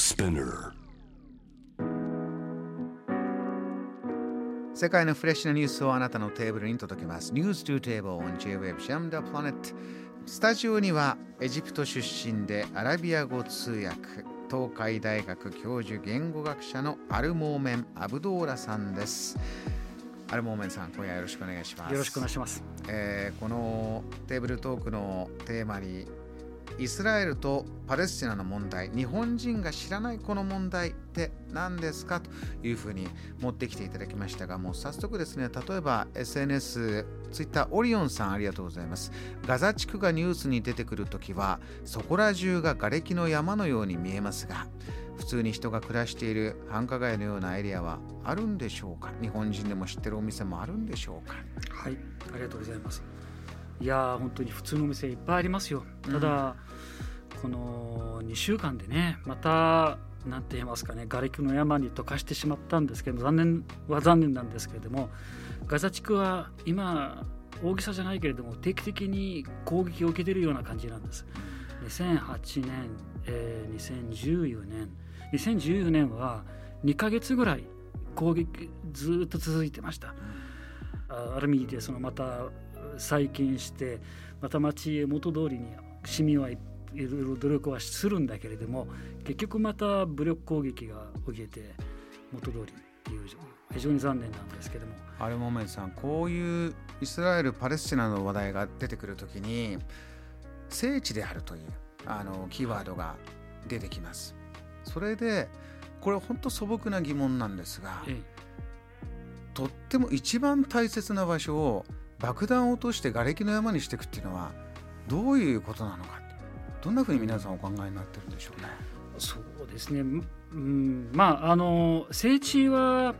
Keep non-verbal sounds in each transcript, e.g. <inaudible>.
Spinner. 世界のフレッシュなニュースをあなたのテーブルに届けます。News to Table on J-Web Jam the Planet。スタジオにはエジプト出身でアラビア語通訳、東海大学教授言語学者のアルモーメン・アブドーラさんです。アルモーメンさん、今夜よろしくお願いします。よろしくお願いします。えーこのテーブルトークのテーマにイスラエルとパレスチナの問題日本人が知らないこの問題って何ですかというふうに持ってきていただきましたがもう早速ですね例えば SNS ツイッターオリオンさんありがとうございます。ガザ地区がニュースに出てくるときはそこら中が瓦礫の山のように見えますが普通に人が暮らしている繁華街のようなエリアはあるんでしょうか？日本人でも知ってるお店もあるんでしょうか？はい、ありがとうございます。いやー本当に普通のお店いっぱいありますよ。ただ、この2週間でね、またなんて言いますかね、瓦礫の山に溶かしてしまったんですけど、残念は残念なんですけれども、ガザ地区は今大げさじゃないけれども定期的に攻撃を受けているような感じなんです。2008年、えー2014年、2014年は2ヶ月ぐらい攻撃ずっと続いてました。あある意味でそのまた再建してまた町へ元通りに市民はいいろいろ努力はするんだけれども結局また武力攻撃が受けて元通りっていう非常に残念なんですけども。アルモメンさんこういうイスラエル・パレスチナの話題が出てくるときに聖地であるというあのキーワードが出てきます。それでこれ本当素朴な疑問なんですがえ。とっても一番大切な場所を爆弾を落として瓦礫の山にしていくっていうのはどういうことなのか。どんなふうに皆さんお考えになってるんでしょうね。そうですね、うん、まああの聖地は、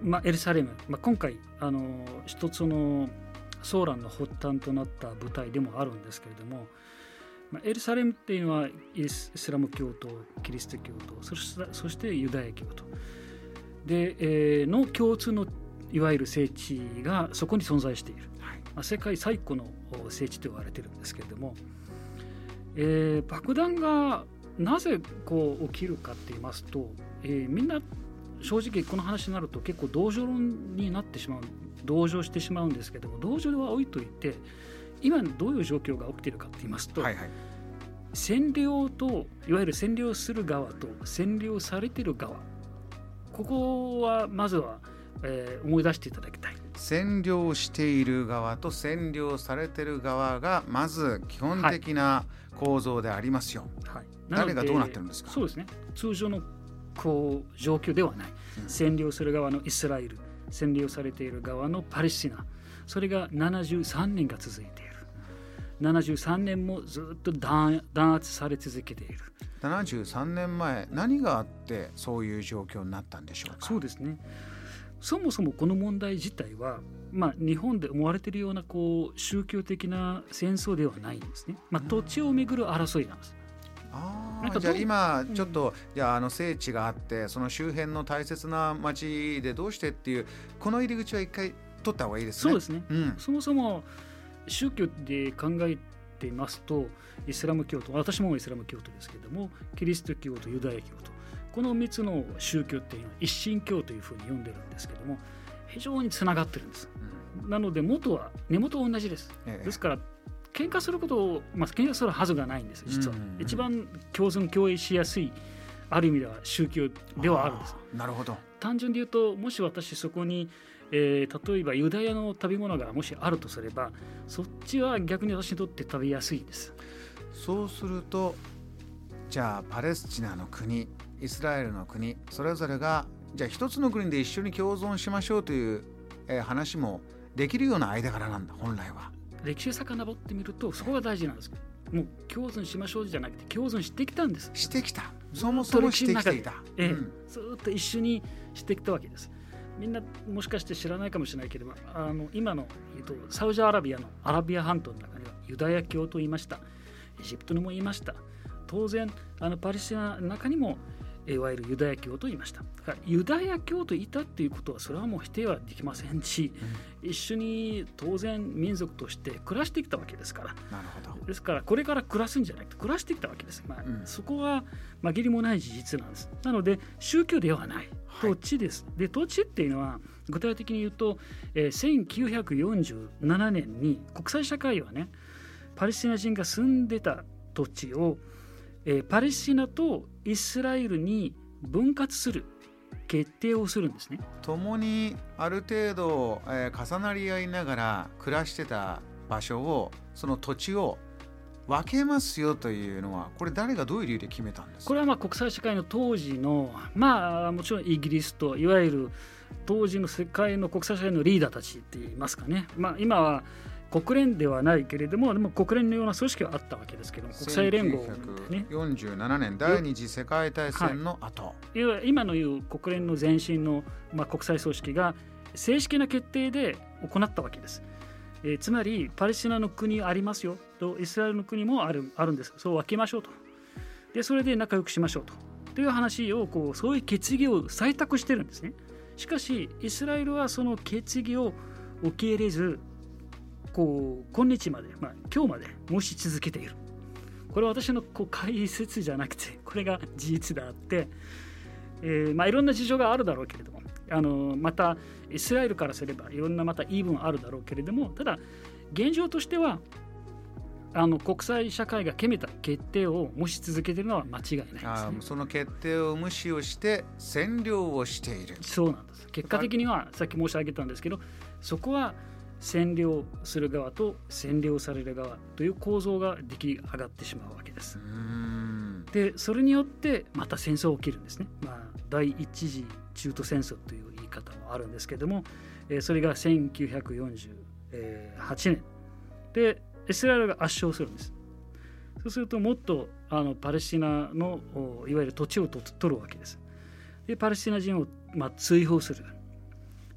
まあ、エルサレム、まあ、今回あの一つのソーランの発端となった舞台でもあるんですけれども、まあ、エルサレムっていうのはイスイスラム教徒キリスト教徒そしてそしてユダヤ教徒。で、えーの共通のいわゆる聖地がそこに存在している、はい。まあ、世界最古のお聖地と言われてるんですけれども、えー爆弾がなぜこう起きるかって言いますと、えーみんな正直この話になると結構同情論になってしまう同情してしまうんですけども同情は置いといて今どういう状況が起きているかって言いますと、はいはい。占領といわゆる占領する側と占領されている側ここはまずは、えー思い出していただきたい。占領している側と占領されている側がまず基本的な構造でありますよ。はい、誰がどうなってるんですか？そうですね。通常のこう状況ではない、うん。占領する側のイスラエル占領されている側のパレスチナ。それが73年が続いている。73年もずっと弾弾圧され続けている。73年前何があってそういう状況になったんでしょうか？そうですねそもそもこの問題自体は、まあ、日本で思われているようなこう宗教的な戦争ではないんですね、まあ、土地をめぐる争いなんです。あじゃあ今ちょっと、じゃああの聖地があってその周辺の大切な町でどうしてっていうこの入り口は一回取った方がいいですね。そうですね。うん、そもそも宗教で考えていますとイスラム教徒私もイスラム教徒ですけれどもキリスト教とユダヤ教とこの3つの宗教っていうのは一神教というふうに呼んでるんですけども非常につながってるんです。なので元は根元は同じです。ええ。ですから喧嘩することを、まあ、喧嘩するはずがないんです実は、うんうんうん。一番共存共栄しやすいある意味では宗教ではあるんです。なるほど。単純で言うともし私そこに、えー例えばユダヤの食べ物がもしあるとすればそっちは逆に私にとって食べやすいです。そうするとじゃあパレスチナの国イスラエルの国それぞれがじゃあ一つの国で一緒に共存しましょうという、えー話もできるような間柄なんだ本来は。歴史を遡ってみるとそこが大事なんですもう共存しましょうじゃなくて共存してきたんです。してきた。そもそもしてきていた。ええうん。ずーっと一緒にしてきたわけです。みんなもしかして知らないかもしれないけれどあの今の、えっと、サウジアラビアのアラビア半島の中にはユダヤ教と言いました。エジプトにも言いました。当然あのパレスチナの中にも、いわゆるユダヤ教と言いました。ユダヤ教といたっていうことはそれはもう否定はできませんし、うん、一緒に当然民族として暮らしてきたわけですから。なるほど。ですからこれから暮らすんじゃなくて暮らしてきたわけです、まあ、うん、そこは紛れもない事実なんです。なので宗教ではない。土地です、はい、で土地っていうのは具体的に言うと、えー、1947年に国際社会はねパレスチナ人が住んでた土地をえー、パレスチナとイスラエルに分割する決定をするんですね。共にある程度、えー、重なり合いながら暮らしてた場所をその土地を分けますよというのはこれ誰がどういう理由で決めたんですこれはまあ国際社会の当時のまあもちろんイギリスといわゆる当時の世界の国際社会のリーダーたちって言いますかね、まあ、今は国連ではないけれどもでも国連のような組織はあったわけですけど国際連合ね。47年第二次世界大戦の後、はい、今のいう国連の前身の、まあ、国際組織が正式な決定で行ったわけです。えー、つまりパレスチナの国ありますよとイスラエルの国もあるあるんです。そう分けましょうと。でそれで仲良くしましょうと。という話をこうそういう決議を採択してるんですね。しかしイスラエルはその決議を受け入れずこう今日まで、まあ、今日までもし続けている。これは私のこう解説じゃなくて <laughs> これが事実であって、えーまあ、いろんな事情があるだろうけれどもあのまたイスラエルからすればいろんなまた言い分あるだろうけれどもただ現状としてはあの国際社会が決めた決定を無視続けているのは間違いないです、ね、あその決定を無視をして占領をしている。そうなんです。結果的にはさっき申し上げたんですけどそこは占領する側と占領される側という構造が出来上がってしまうわけです。でそれによってまた戦争が起きるんですね。まあ、第一次中東戦争という言い方もあるんですけども、えそれが1948年でイスラエルが圧勝するんです。そうするともっとあのパレスチナのいわゆる土地を取るわけです。でパレスチナ人を、まあ、追放する。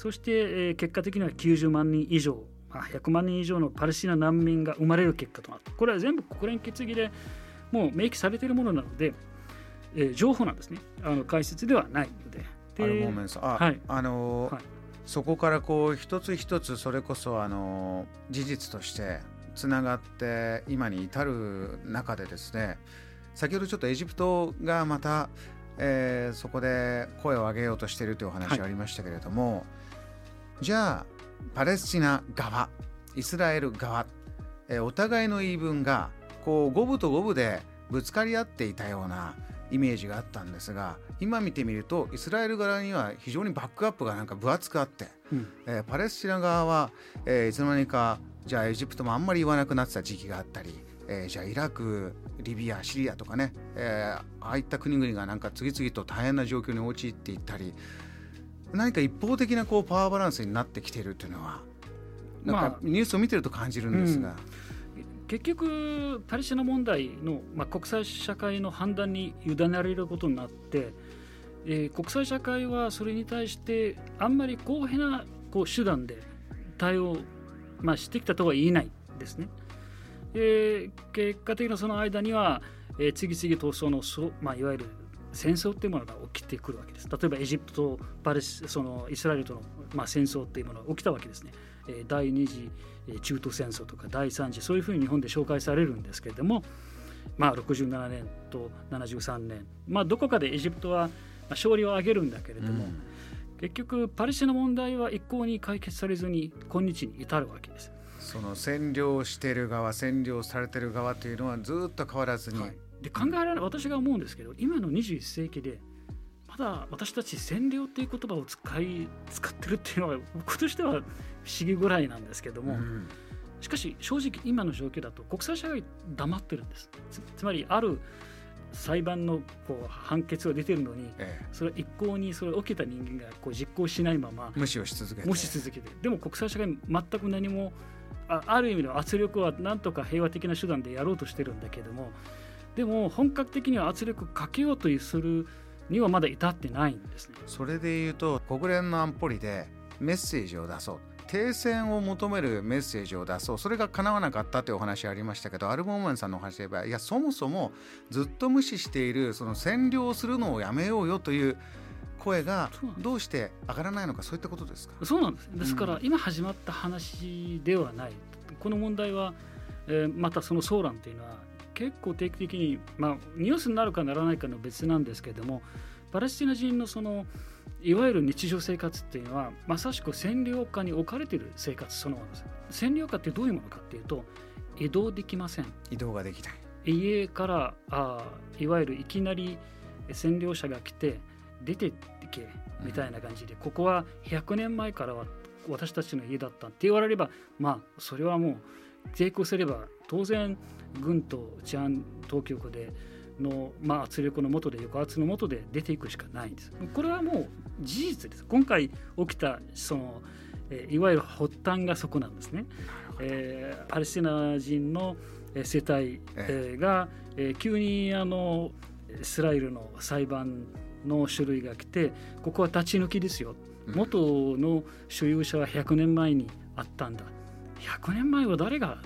そして、えー、結果的には90万人以上、まあ、100万人以上のパレスチナ難民が生まれる結果となった。これは全部国連決議でもう明記されているものなので、えー、情報なんですね。あの解説ではないので。あのごめんなさい。あ、はい、あのーはい、そこからこう一つ一つそれこそあの事実としてつながって今に至る中でですね先ほどちょっとエジプトがまた、えー、そこで声を上げようとしているというお話がありましたけれども、はいじゃあパレスチナ側イスラエル側、えお互いの言い分がこう五分と五分でぶつかり合っていたようなイメージがあったんですが今見てみるとイスラエル側には非常にバックアップがなんか分厚くあって、うん、えー、パレスチナ側は、えー、いつの間にかじゃあエジプトもあんまり言わなくなってた時期があったり、えー、じゃあイラクリビアシリアとかね、えああいった国々がなんか次々と大変な状況に陥っていったり何か一方的なこうパワーバランスになってきているというのはなんかニュースを見てると感じるんですが。まあうん、結局パレスチナ問題の、まあ、国際社会の判断に委ねられることになって、えー、国際社会はそれに対してあんまり公平なこう手段で対応、まあ、してきたとは言えないですね。えー、結果的なその間には、えー、次々とそのそ、まあ、いわゆる戦争っていうものが起きてくるわけです。例えばエジプトとパレスそのイスラエルとの、まあ、戦争っていうものが起きたわけですね、え第二次中東戦争とか第三次そういうふうに日本で紹介されるんですけれどもまあ67年と73年。まあどこかでエジプトは勝利を挙げるんだけれども、うん、結局パレスチナ問題は一向に解決されずに今日に至るわけです。その占領している側占領されている側というのはずっと変わらずに、はいで考えられない私が思うんですけど今の21世紀でまだ私たち占領っていう言葉を使い使ってるっていうのは僕としては不思議ぐらいなんですけども、うん、しかし正直今の状況だと国際社会黙ってるんです。つまりある裁判のこう判決が出てるのに、ええ、それ一向にそれ起きた人間がこう実行しないまま無視をし続けて。無視続けてでも国際社会全く何もあある意味の圧力はなんとか平和的な手段でやろうとしてるんだけどもでも本格的には圧力かけようとするにはまだ至ってないんですね。それでいうと国連の安保理でメッセージを出そう。停戦を求めるメッセージを出そう。それが叶わなかったというお話ありましたけどアルボーマンさんのお話で言えばいやそもそもずっと無視しているその占領するのをやめようよという声がどうして上がらないのかそういったことですか？そうなんです。ですから、今始まった話ではない。この問題は、えー、またそのソーランというのは結構定期的に、まあ、ニュースになるかならないかの別なんですけれどもパレスチナ人のそのいわゆる日常生活っていうのはまさしく占領下に置かれている生活そのものです。占領下ってどういうものかっていうと移動できません。移動ができない。家からあいわゆるいきなり占領者が来て出ていけみたいな感じで、うん、ここは100年前からは私たちの家だったって言われればまあそれはもう抵抗すれば当然軍と治安当局での、まあ、圧力のもとで抑圧のもとで出ていくしかないんです。これはもう事実です。今回起きたその、えいわゆる発端がそこなんですね。えー、パレスチナ人の世帯、えー、が、えー、急にあのイスラエルの裁判の種類が来てここは立ち退きですよ元の所有者は100年前にあったんだ100年前は誰が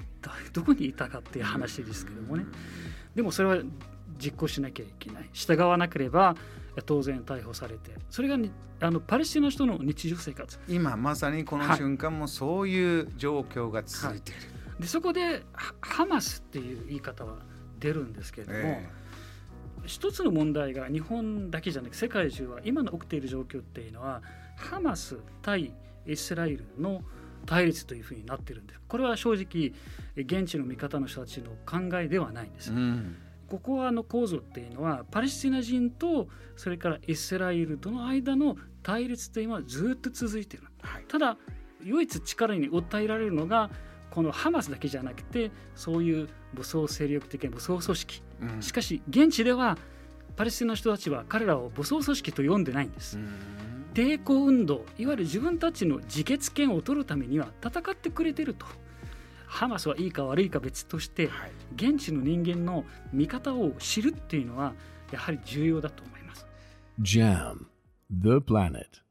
<laughs> どこにいたかっていう話ですけどもね。でもそれは実行しなきゃいけない。従わなければ当然逮捕されて。それがあのパレスチナ人の日常生活。今まさにこの瞬間もそういう状況が続いている、はい。はい、でそこでハマスっていう言い方は出るんですけれども、えー、一つの問題が日本だけじゃなく世界中は今の起きている状況っていうのはハマス対イスラエルの対立というふうになってるんです。これは正直現地の味方の人たちの考えではないんです、うん、ここはの構造っていうのはパレスチナ人とそれからイスラエルとの間の対立というのはずっと続いている、はい、ただ唯一力に訴えられるのがこのハマスだけじゃなくてそういう武装勢力的な武装組織、うん、しかし現地ではパレスチナの人たちは彼らを武装組織と呼んでないんです。抵抗運動いわゆる自分たちの自決権を取るためには戦ってくれてると。ハマスはいいか悪いか別として、はい、現地の人間の見方を知るっていうのはやはり重要だと思います。JAM The Planet